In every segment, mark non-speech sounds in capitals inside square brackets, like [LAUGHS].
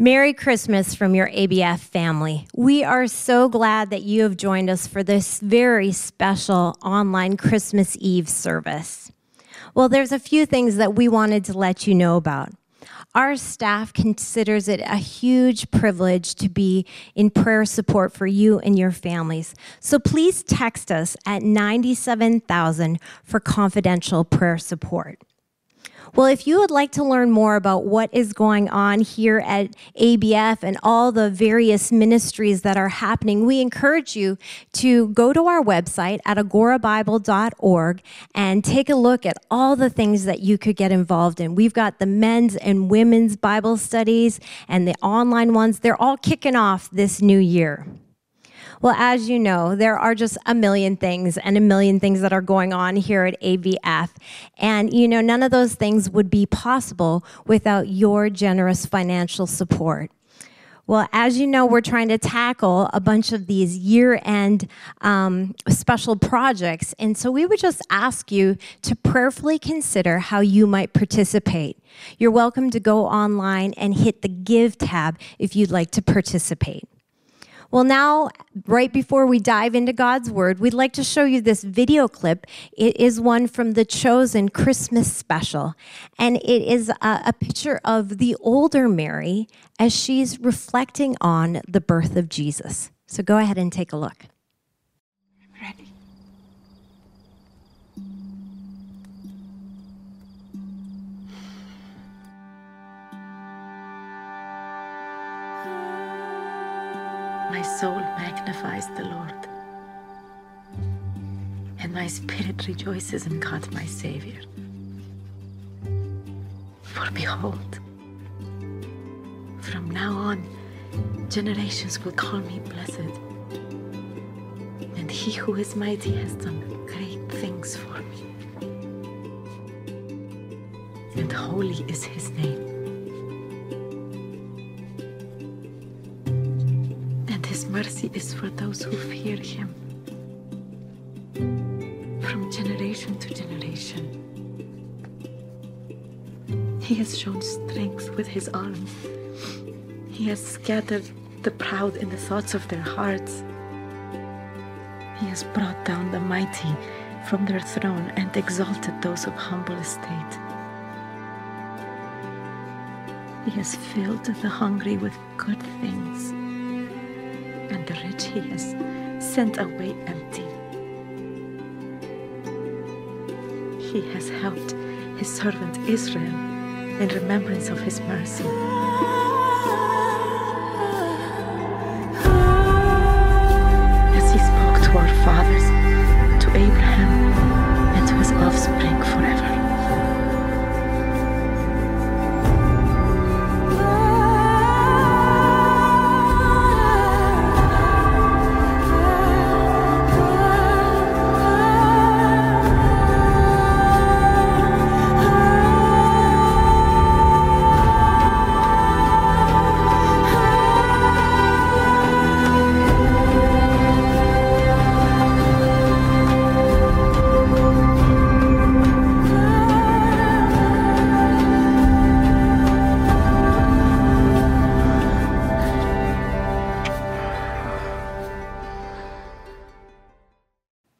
Merry Christmas from your ABF family. We are so glad that you have joined us for this very special online Christmas Eve service. Well, there's a few things that we wanted to let you know about. Our staff considers it a huge privilege to be in prayer support for you and your families. So please text us at 97,000 for confidential prayer support. Well, if you would like to learn more about what is going on here at ABF and all the various ministries that are happening, we encourage you to go to our website at agourabible.org and take a look at all the things that you could get involved in. We've got the men's and women's Bible studies and the online ones. They're all kicking off this new year. Well, as you know, there are just a million things and a million things that are going on here at ABF. And, you know, none of those things would be possible without your generous financial support. Well, as you know, we're trying to tackle a bunch of these year end um, special projects. And so we would just ask you to prayerfully consider how you might participate. You're welcome to go online and hit the Give tab if you'd like to participate. Well, now, right before we dive into God's Word, we'd like to show you this video clip. It is one from the Chosen Christmas special, and it is a, a picture of the older Mary as she's reflecting on the birth of Jesus. So go ahead and take a look. My soul magnifies the Lord, and my spirit rejoices in God my Savior. For behold, from now on, generations will call me blessed. And he who is mighty has done great things for me. And holy is his name. Mercy is for those who fear him from generation to generation. He has shown strength with his arm. He has scattered the proud in the thoughts of their hearts. He has brought down the mighty from their throne and exalted those of humble estate. He has filled the hungry with good things, he has sent away empty. He has helped his servant Israel in remembrance of his mercy.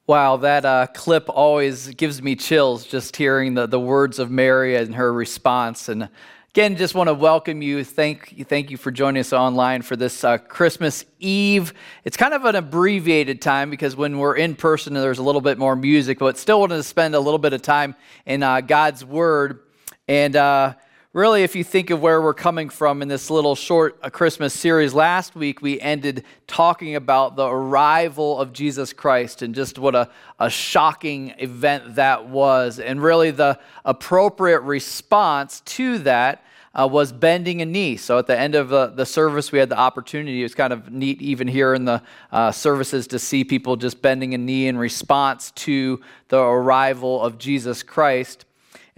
Wow, that uh, clip always gives me chills just hearing the, the words of Mary and her response. And again, just want to welcome you. Thank you, thank you for joining us online for this uh, Christmas Eve. It's kind of an abbreviated time because when we're in person, there's a little bit more music, but still wanted to spend a little bit of time in uh, God's Word. And uh, really, if you think of where we're coming from in this little short uh, Christmas series, last week we ended talking about the arrival of Jesus Christ and just what a, a shocking event that was. And really, the appropriate response to that. Uh, was bending a knee. So at the end of the, the service, we had the opportunity. It was kind of neat, even here in the uh, services, to see people just bending a knee in response to the arrival of Jesus Christ.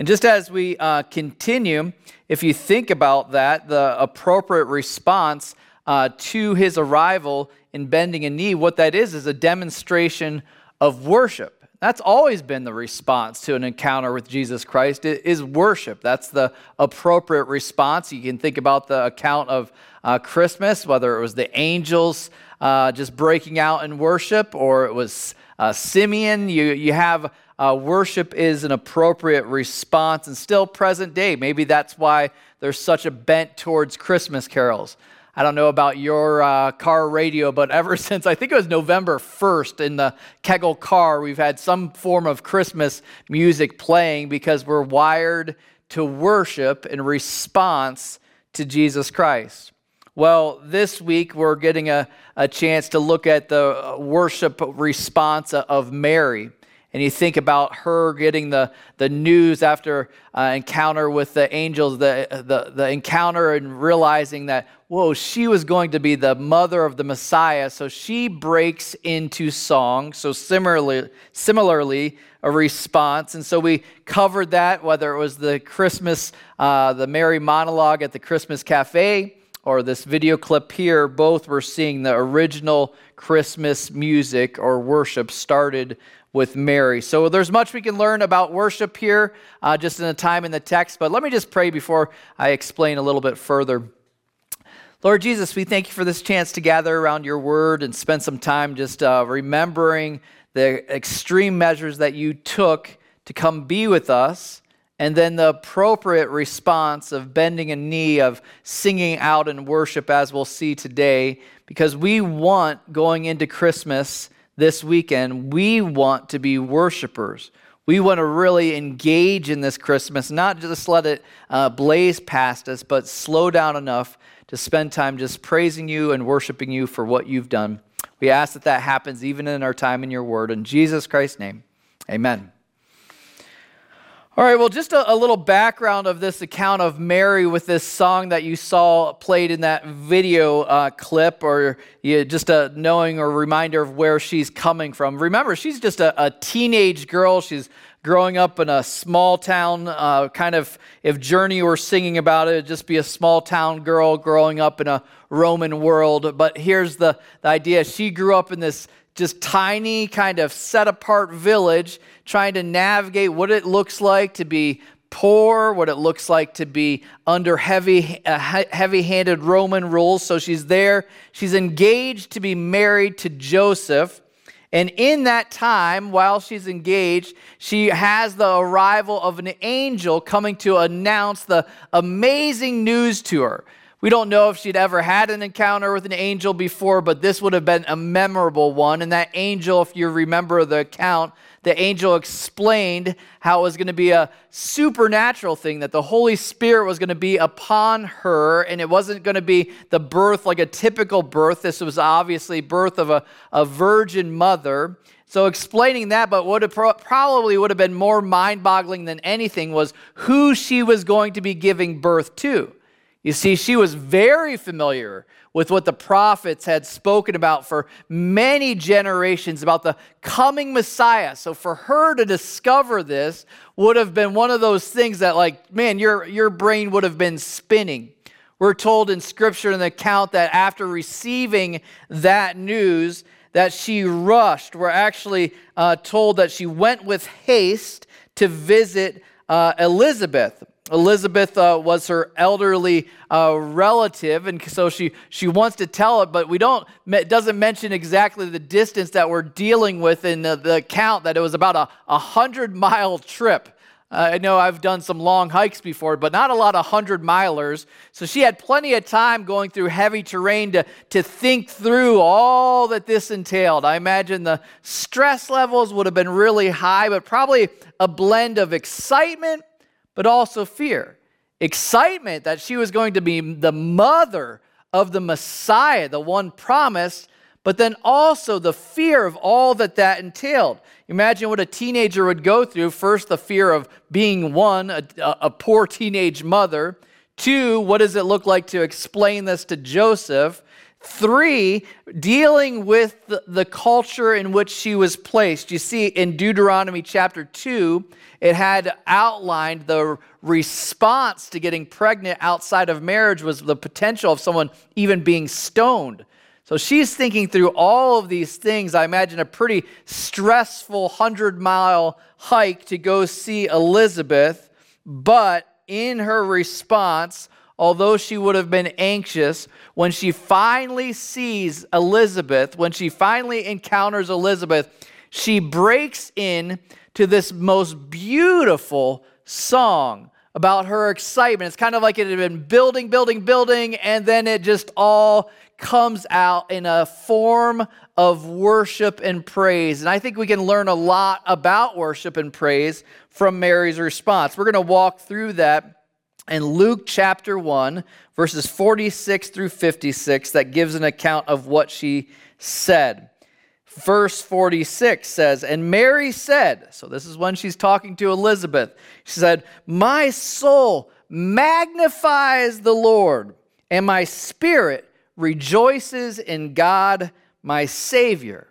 And just as we uh, continue, if you think about that, the appropriate response uh, to his arrival in bending a knee, what that is, is a demonstration of worship. That's always been the response to an encounter with Jesus Christ is worship. That's the appropriate response. You can think about the account of uh, Christmas, whether it was the angels uh, just breaking out in worship or it was uh, Simeon. You, you have uh, worship is an appropriate response and still present day. Maybe that's why there's such a bent towards Christmas carols. I don't know about your uh, car radio, but [LAUGHS] ever since I think it was November 1st in the Kegel car, we've had some form of Christmas music playing because we're wired to worship in response to Jesus Christ. Well, this week we're getting a, a chance to look at the worship response of Mary and you think about her getting the, the news after uh, encounter with the angels, the, the, the encounter and realizing that, whoa, she was going to be the mother of the Messiah. So she breaks into song. So similarly, similarly, a response. And so we covered that, whether it was the Christmas, uh, the Mary monologue at the Christmas Cafe, or this video clip here, both were seeing the original Christmas music or worship started with Mary. So there's much we can learn about worship here, uh, just in the time in the text. But let me just pray before I explain a little bit further. Lord Jesus, we thank you for this chance to gather around your word and spend some time just uh, remembering the extreme measures that you took to come be with us, and then the appropriate response of bending a knee, of singing out in worship, as we'll see today, because we want going into Christmas this weekend, we want to be worshipers. We want to really engage in this Christmas, not just let it uh, blaze past us, but slow down enough to spend time just praising you and worshiping you for what you've done. We ask that that happens even in our time in your word. In Jesus Christ's name, amen. All right, well, just a, a, little background of this account of Mary with this song that you saw played in that video uh, clip, or you, just a knowing or reminder of where she's coming from. Remember, she's just a, a teenage girl. She's growing up in a small town, uh, kind of, if Journey were singing about it, it'd just be a small town girl growing up in a Roman world. But here's the, the idea she grew up in this just tiny, kind of set apart village, trying to navigate what it looks like to be poor, what it looks like to be under heavy, uh, heavy-handed Roman rules. So she's there. She's engaged to be married to Joseph. And in that time, while she's engaged, she has the arrival of an angel coming to announce the amazing news to her. We don't know if she'd ever had an encounter with an angel before, but this would have been a memorable one. And that angel, if you remember the account, the angel explained how it was going to be a supernatural thing, that the Holy Spirit was going to be upon her, and it wasn't going to be the birth like a typical birth. This was obviously birth of a, a virgin mother. So explaining that, but what pro- probably would have been more mind-boggling than anything was who she was going to be giving birth to. You see, she was very familiar with what the prophets had spoken about for many generations about the coming Messiah. So for her to discover this would have been one of those things that, like, man, your, your brain would have been spinning. We're told in scripture in the account that after receiving that news, that she rushed. We're actually uh, told that she went with haste to visit uh, Elizabeth. Elizabeth uh, was her elderly uh, relative, and so she, she wants to tell it, but we don't, it doesn't mention exactly the distance that we're dealing with in the, the account, that it was about a, a hundred mile trip. Uh, I know I've done some long hikes before, but not a lot of hundred milers. So she had plenty of time going through heavy terrain to, to think through all that this entailed. I imagine the stress levels would have been really high, but probably a blend of excitement but also fear. Excitement that she was going to be the mother of the Messiah, the one promised, but then also the fear of all that that entailed. Imagine what a teenager would go through. First, the fear of being one, a, a poor teenage mother. Two, what does it look like to explain this to Joseph? Three, dealing with the, culture in which she was placed. You see, in Deuteronomy chapter 2, it had outlined the response to getting pregnant outside of marriage was the potential of someone even being stoned. So she's thinking through all of these things. I imagine a pretty stressful 100 mile hike to go see Elizabeth. But in her response, although she would have been anxious, when she finally sees Elizabeth, when she finally encounters Elizabeth, she breaks in to this most beautiful song about her excitement. It's kind of like it had been building, building, building, and then it just all comes out in a form of worship and praise. And I think we can learn a lot about worship and praise from Mary's response. We're going to walk through that in Luke chapter 1, verses 46 through 56, that gives an account of what she said. Verse 46 says, And Mary said, so this is when she's talking to Elizabeth, she said, My soul magnifies the Lord, and my spirit rejoices in God my Savior.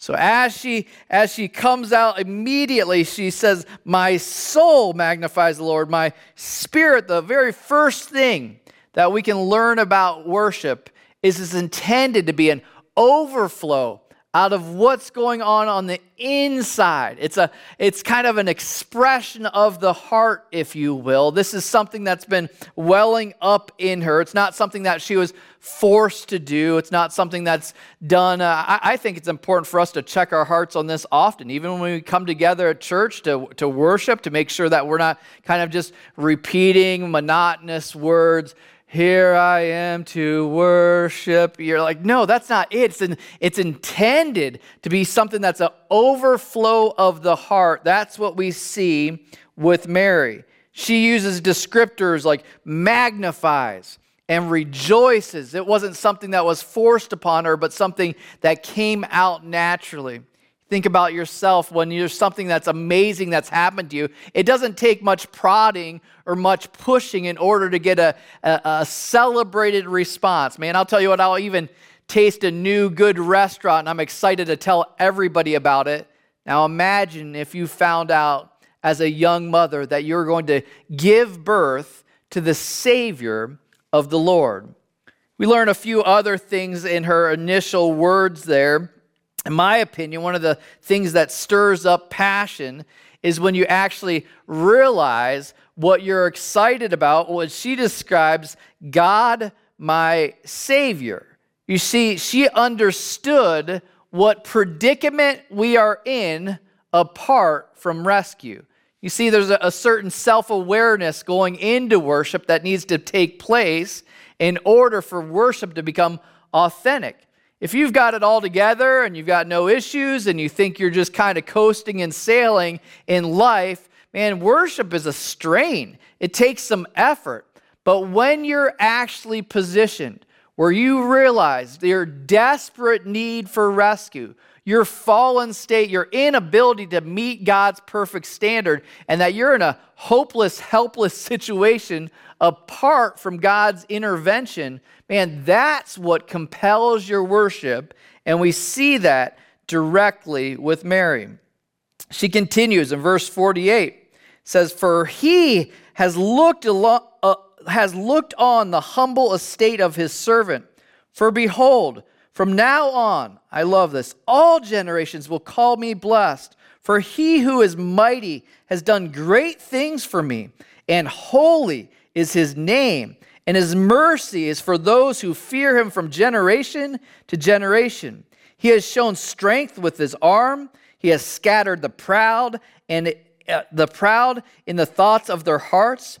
So as she as she comes out immediately she says my soul magnifies the Lord my spirit the very first thing that we can learn about worship is it's intended to be an overflow out of what's going on on the inside. It's a it's kind of an expression of the heart if you will. This is something that's been welling up in her. It's not something that she was forced to do. It's not something that's done. Uh, I, I, think it's important for us to check our hearts on this often, even when we come together at church to, to worship, to make sure that we're not kind of just repeating monotonous words here I am to worship. You're like, no, that's not it. It's, an, it's intended to be something that's an overflow of the heart. That's what we see with Mary. She uses descriptors like magnifies and rejoices. It wasn't something that was forced upon her, but something that came out naturally. Think about yourself when there's something that's amazing that's happened to you. It doesn't take much prodding or much pushing in order to get a, a, a, celebrated response. Man, I'll tell you what, I'll even taste a new good restaurant and I'm excited to tell everybody about it. Now imagine if you found out as a young mother that you're going to give birth to the Savior of the Lord. We learn a few other things in her initial words there in my opinion, one of the things that stirs up passion is when you actually realize what you're excited about, what she describes God, my Savior. You see, she understood what predicament we are in apart from rescue. You see, there's a, certain self awareness going into worship that needs to take place in order for worship to become authentic. If you've got it all together and you've got no issues and you think you're just kind of coasting and sailing in life, man, worship is a strain. It takes some effort. But when you're actually positioned where you realize your desperate need for rescue, your fallen state, your inability to meet God's perfect standard, and that you're in a hopeless, helpless [LAUGHS] situation apart from God's intervention, man, that's what compels your worship. And we see that directly with Mary. She continues in verse 48 says, For he has looked, uh, has looked on the humble estate of his servant. For behold, from now on, I love this, all generations will call me blessed. For he who is mighty has done great things for me, and holy is his name, and his mercy is for those who fear him from generation to generation. He has shown strength with his arm, he has scattered the proud and uh, the proud in the thoughts of their hearts.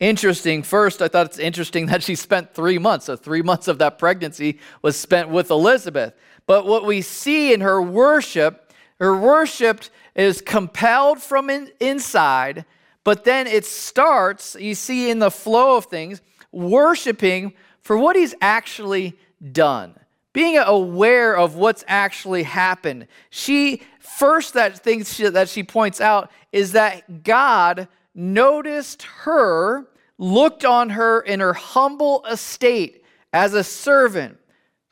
Interesting. First, I thought it's interesting that she spent three months. So, three months of that pregnancy was spent with Elizabeth. But what we see in her worship, her worship is compelled from in, inside, but then it starts, you see in the flow of things, worshiping for what he's actually done. being aware of what's actually happened. She first that thing she, that she points out is that God noticed her, looked on her in her humble estate as a servant,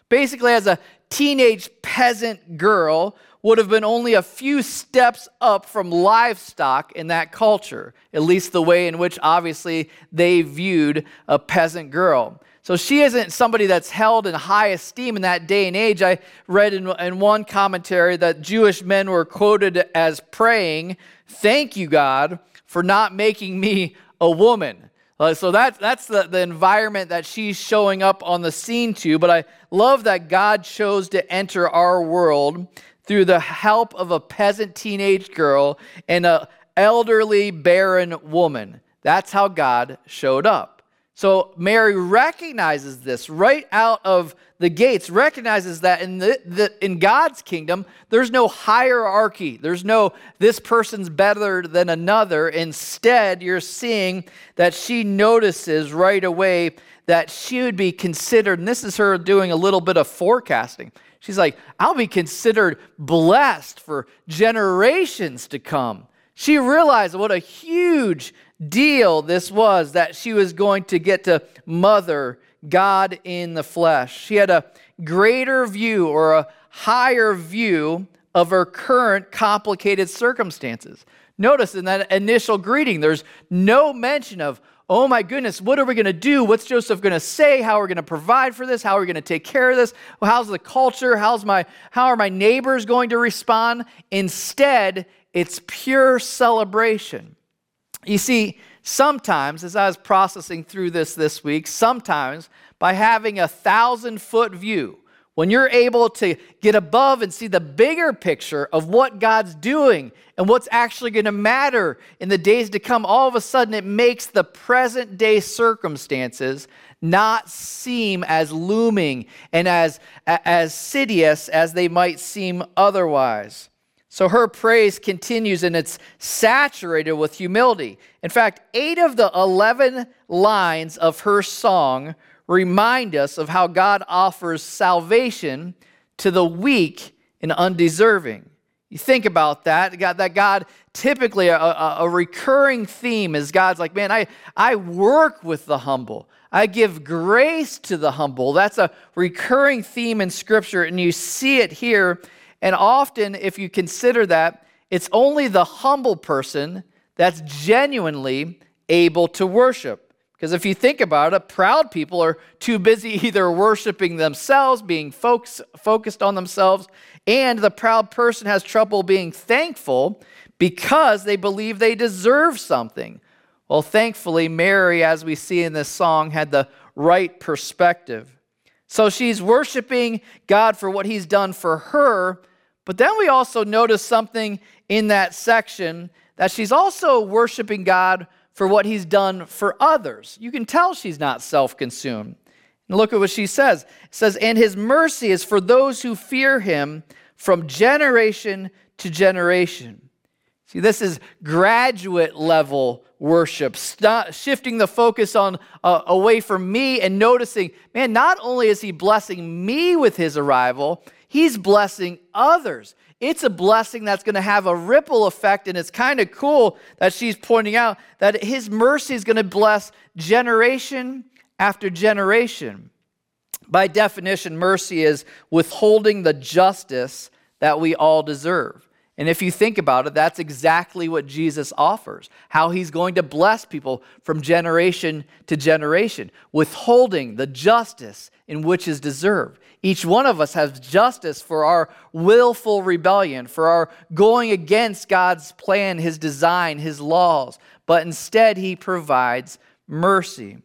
basically as a teenage peasant girl would have been only a few steps up from livestock in that culture, at least the way in which obviously they viewed a peasant girl. So she isn't somebody that's held in high esteem in that day and age. I read in, in one commentary that Jewish men were quoted as praying, Thank you, God, for not making me a woman. Uh, so that, that's the, the environment that she's showing up on the scene to. But I love that God chose to enter our world through the help of a peasant teenage girl and an elderly barren woman. That's how God showed up. So Mary recognizes this right out of the gates, recognizes that in, the, the, in God's kingdom, there's no hierarchy. There's no this person's better than another. Instead, you're seeing that she notices right away that she would be considered, and this is her doing a little bit of forecasting. She's like, I'll be considered blessed for generations to come. She realized what a huge deal this was that she was going to get to mother God in the flesh. She had a greater view or a higher view of her current complicated circumstances. Notice in that initial greeting, there's no mention of, oh my goodness, what are we going to do? What's Joseph going to say? How are we going to provide for this? How are we going to take care of this? How's the culture? How's my, how are my neighbors going to respond? Instead, it's pure celebration. You see, sometimes, as I was processing through this this week, sometimes by having a thousand foot view, when you're able to get above and see the bigger picture of what God's doing and what's actually going to matter in the days to come, all of a sudden it makes the present day circumstances not seem as looming and as, as sidious as they might seem otherwise. So her praise continues and it's saturated with humility. In fact, eight of the 11 lines of her song remind us of how God offers salvation to the weak and undeserving. You think about that, God, that God typically, a, a, a recurring theme is God's like, man, I, I work with the humble. I give grace to the humble. That's a recurring theme in Scripture, and you see it here and often, if you consider that, it's only the humble person that's genuinely able to worship. Because if you think about it, proud people are too busy [LAUGHS] either worshiping themselves, being focus, focused on themselves, and the proud person has trouble being thankful because they believe they deserve something. Well, thankfully, Mary, as we see in this song, had the right perspective. So she's worshiping God for what he's done for her, but then we also notice something in that section that she's also worshiping God for what he's done for others. You can tell she's not self consumed. Look at what she says. It says, And his mercy is for those who fear him from generation to generation. See, this is graduate level worship, shifting the focus on uh, away from me and noticing, man, not only is he blessing me with his arrival, He's blessing others. It's a blessing that's going to have a ripple effect. And it's kind of cool that she's pointing out that his mercy is going to bless generation after generation. By definition, mercy is withholding the justice that we all deserve. And if you think about it, that's exactly what Jesus offers how he's going to bless people from generation to generation, withholding the justice in which is deserved. Each one of us has justice for our willful rebellion, for our going against God's plan, his design, his laws, but instead he provides mercy.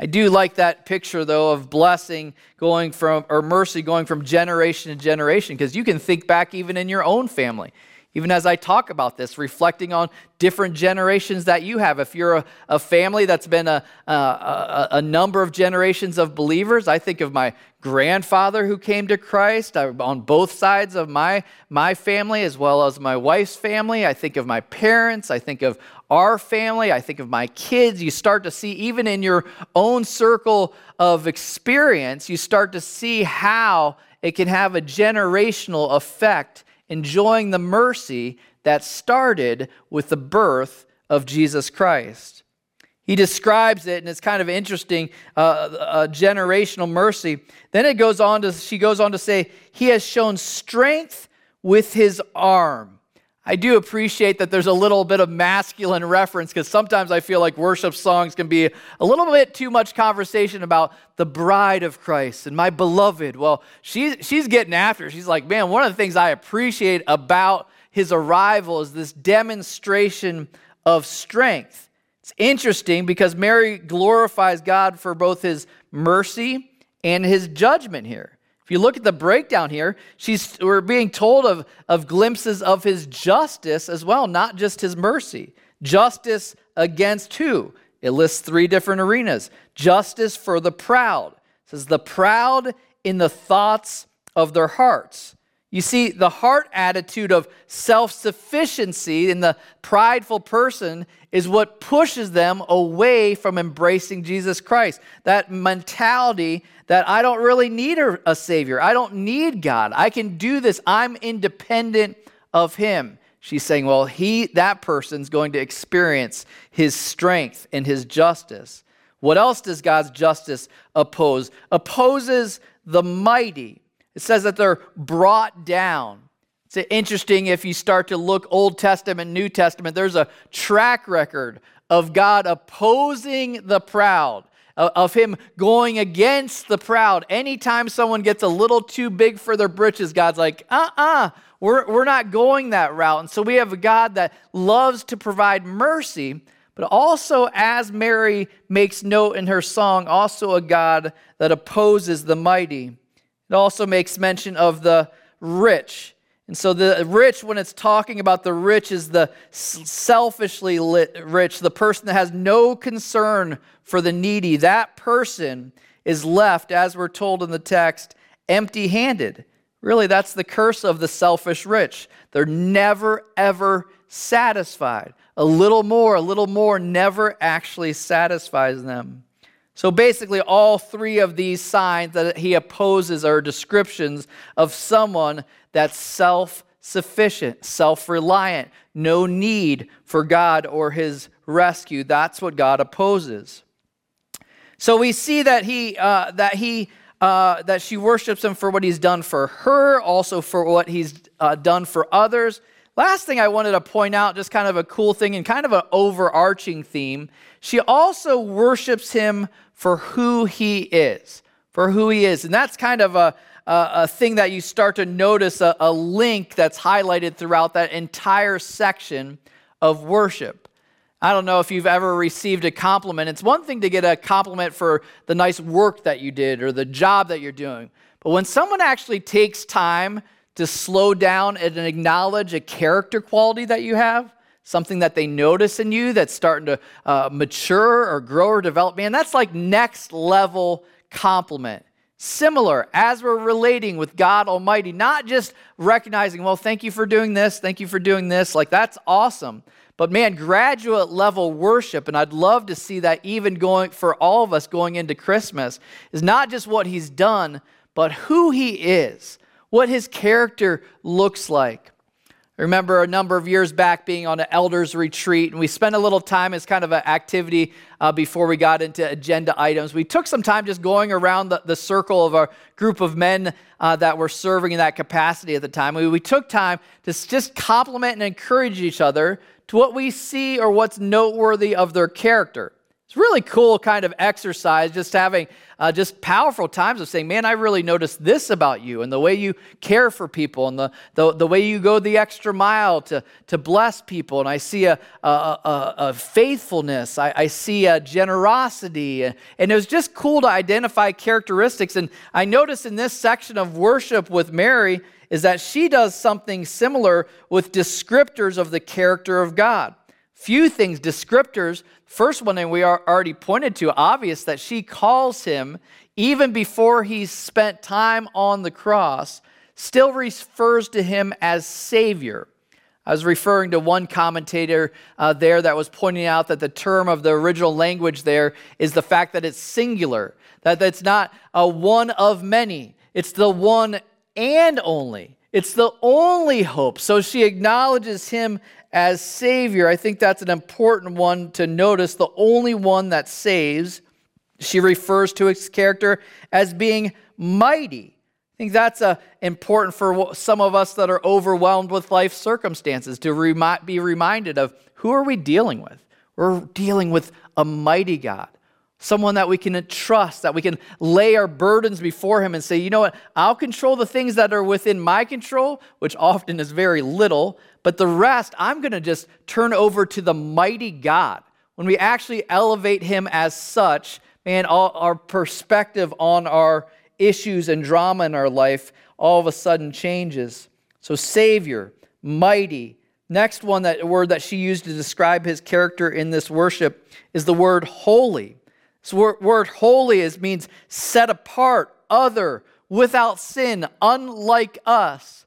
I do like that picture, though, of blessing going from, or mercy going from generation to generation, because you can think back even in your own family. Even as I talk about this, reflecting on different generations that you have. If you're a, a family that's been a, a, a, number of generations of believers, I think of my grandfather who came to Christ uh, on both sides of my, my family, as well as my wife's family. I think of my parents. I think of our family. I think of my kids. You start to see, even in your own circle of experience, you start to see how it can have a generational effect, enjoying the mercy that started with the birth of Jesus Christ. He describes it, and it's kind of interesting, uh, a generational mercy. Then it goes on to, she goes on to say, He has shown strength with His arm. I do appreciate that there's a little bit of masculine reference because sometimes I feel like worship songs can be a little bit too much conversation about the bride of Christ and my beloved. Well, she's, she's getting after. She's like, man, one of the things I appreciate about his arrival is this demonstration of strength. It's interesting because Mary glorifies God for both his mercy and his judgment here. If you look at the breakdown here, she's, we're being told of, of glimpses of his justice as well, not just his mercy. Justice against who? It lists three different arenas. Justice for the proud. It says, the proud in the thoughts of their hearts. You see, the heart attitude of self sufficiency in the prideful person is what pushes them away from embracing Jesus Christ. That mentality that I don't really need a, Savior, I don't need God, I can do this, I'm independent of Him. She's saying, well, he, that person's going to experience his strength and his justice. What else does God's justice oppose? Opposes the mighty it says that they're brought down. It's interesting if you start to look Old Testament, New Testament, there's a track record of God opposing the proud, of Him going against the proud. Anytime someone gets a little too big for their britches, God's like, uh uh-uh, uh, we're, we're not going that route. And so we have a God that loves to provide mercy, but also, as Mary makes note in her song, also a God that opposes the mighty. It also makes mention of the rich. And so the rich, when it's talking about the rich, is the selfishly rich, the person that has no concern for the needy. That person is left, as we're told in the text, empty handed. Really, that's the curse of the selfish rich. They're never, ever satisfied. A little more, a little more never actually satisfies them. So basically, all three of these signs that he opposes are descriptions of someone that's self sufficient, self reliant, no need for God or his rescue. That's what God opposes. So we see that he, uh, that he, uh, that she worships him for what he's done for her, also for what he's uh, done for others. Last thing I wanted to point out, just kind of a cool thing and kind of an overarching theme, she also worships him for who he is, for who he is. And that's kind of a, a, a thing that you start to notice a, a link that's highlighted throughout that entire section of worship. I don't know if you've ever received a compliment. It's one thing to get a compliment for the nice work that you did or the job that you're doing. But when someone actually takes time to slow down and acknowledge a character quality that you have, something that they notice in you that's starting to uh, mature or grow or develop, man, that's like next level compliment. Similar as we're relating with God Almighty, not just recognizing, well, thank you for doing this, thank you for doing this, like that's awesome. But man, graduate level worship, and I'd love to see that even going for all of us going into Christmas, is not just what he's done, but who he is what his character looks like. I remember a number of years back being on an elders retreat, and we spent a little time as kind of an activity uh, before we got into agenda items. We took some time just going around the, the circle of our group of men uh, that were serving in that capacity at the time. We, we took time to just compliment and encourage each other to what we see or what's noteworthy of their character. It's really cool kind of exercise, just having uh, just powerful times of saying, man, I really noticed this about you and the way you care for people and the, the, the way you go the extra mile to, to bless people. And I see a, a, a, a faithfulness, I, I, see a generosity. And it was just cool to identify characteristics. And I notice in this section of worship with Mary is that she does something similar with descriptors of the character of God few things, descriptors. First one that we are already pointed to, obvious that she calls him even before he's spent time on the cross, still refers to him as Savior. I was referring to one commentator uh, there that was pointing out that the term of the original language there is the fact that it's singular, that it's not a one of many. It's the one and only. It's the only hope. So she acknowledges him as Savior. I think that's an important one to notice. The only one that saves. She refers to his character as being mighty. I think that's uh, important for some of us that are overwhelmed with life circumstances to remi- be reminded of who are we dealing with? We're dealing with a mighty God someone that we can trust, that we can lay our burdens before Him and say, you know what, I'll control the things that are within my control, which often is very little, but the rest I'm going to just turn over to the mighty God. When we actually elevate Him as such, man, all, our perspective on our issues and drama in our life all of a sudden changes. So, Savior, mighty. Next one, that word that she used to describe his character in this worship is the word holy. This word holy is means set apart, other, without sin, unlike us.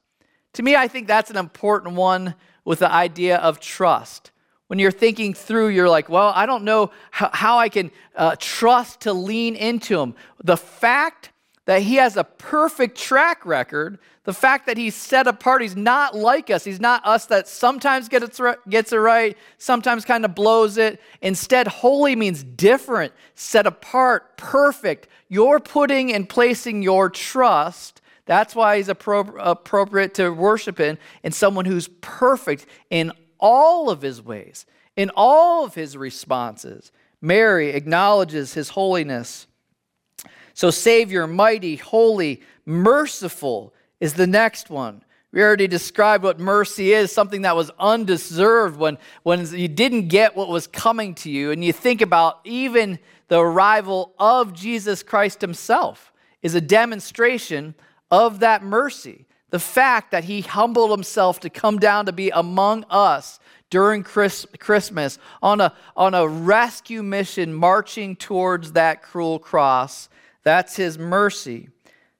To me, I think that's an important one with the idea of trust. When you're thinking through, you're like, well, I don't know how, I can uh, trust to lean into him. The fact that he has a perfect track record, the fact that he's set apart, he's not like us. He's not us that sometimes gets it right, sometimes kind of blows it. Instead, holy means different, set apart, perfect. You're putting and placing your trust. That's why he's appro- appropriate to worship in, in someone who's perfect in all of his ways, in all of his responses. Mary acknowledges his holiness. So, Savior, mighty, holy, merciful is the next one. We already described what mercy is something that was undeserved when, when you didn't get what was coming to you. And you think about even the arrival of Jesus Christ himself is a demonstration of that mercy. The fact that he humbled himself to come down to be among us during Chris, Christmas on a, on a rescue mission marching towards that cruel cross that's his mercy.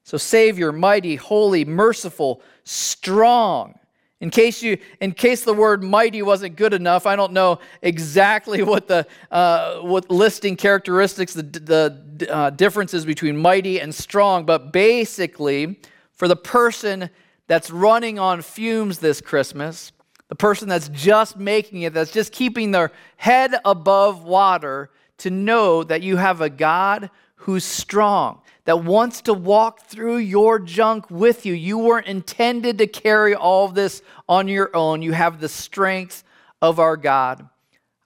So, Savior, mighty, holy, merciful, strong. In case, you, in case the word mighty wasn't good enough, I don't know exactly [LAUGHS] what the uh, what listing characteristics, the, the uh, differences between mighty and strong, but basically, for the person that's running on fumes this Christmas, the person that's just making it, that's just keeping their head above water, to know that you have a God who's strong, that wants to walk through your junk with you. You weren't intended to carry all this on your own. You have the strength of our God.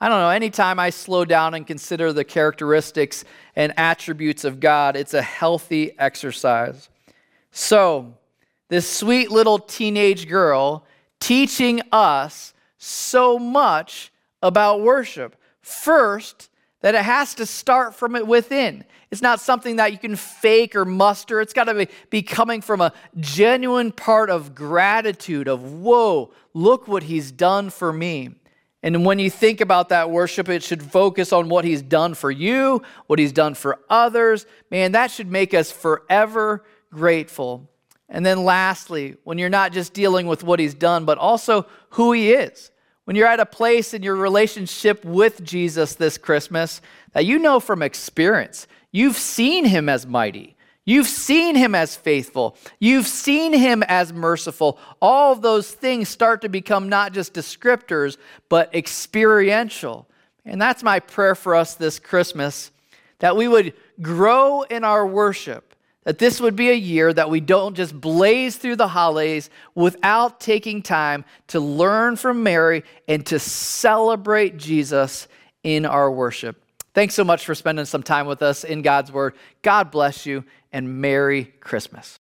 I don't know, anytime I slow down and consider the characteristics and attributes of God, it's a healthy exercise. So, this sweet little teenage girl teaching us so much about worship. First, that it has to start from it within. It's not something that you can fake or muster. It's got to be, be coming from a genuine part of gratitude, of, whoa, look what he's done for me. And when you think about that worship, it should focus on what he's done for you, what he's done for others. Man, that should make us forever grateful. And then lastly, when you're not just dealing with what he's done, but also who he is. When you're at a place in your relationship with Jesus this Christmas that you know from experience, you've seen him as mighty. You've seen him as faithful. You've seen him as merciful. All those things start to become not just descriptors, but experiential. And that's my prayer for us this Christmas that we would grow in our worship that this would be a year that we don't just blaze through the holidays without taking time to learn from Mary and to celebrate Jesus in our worship. Thanks so much for spending some time with us in God's Word. God bless you and Merry Christmas.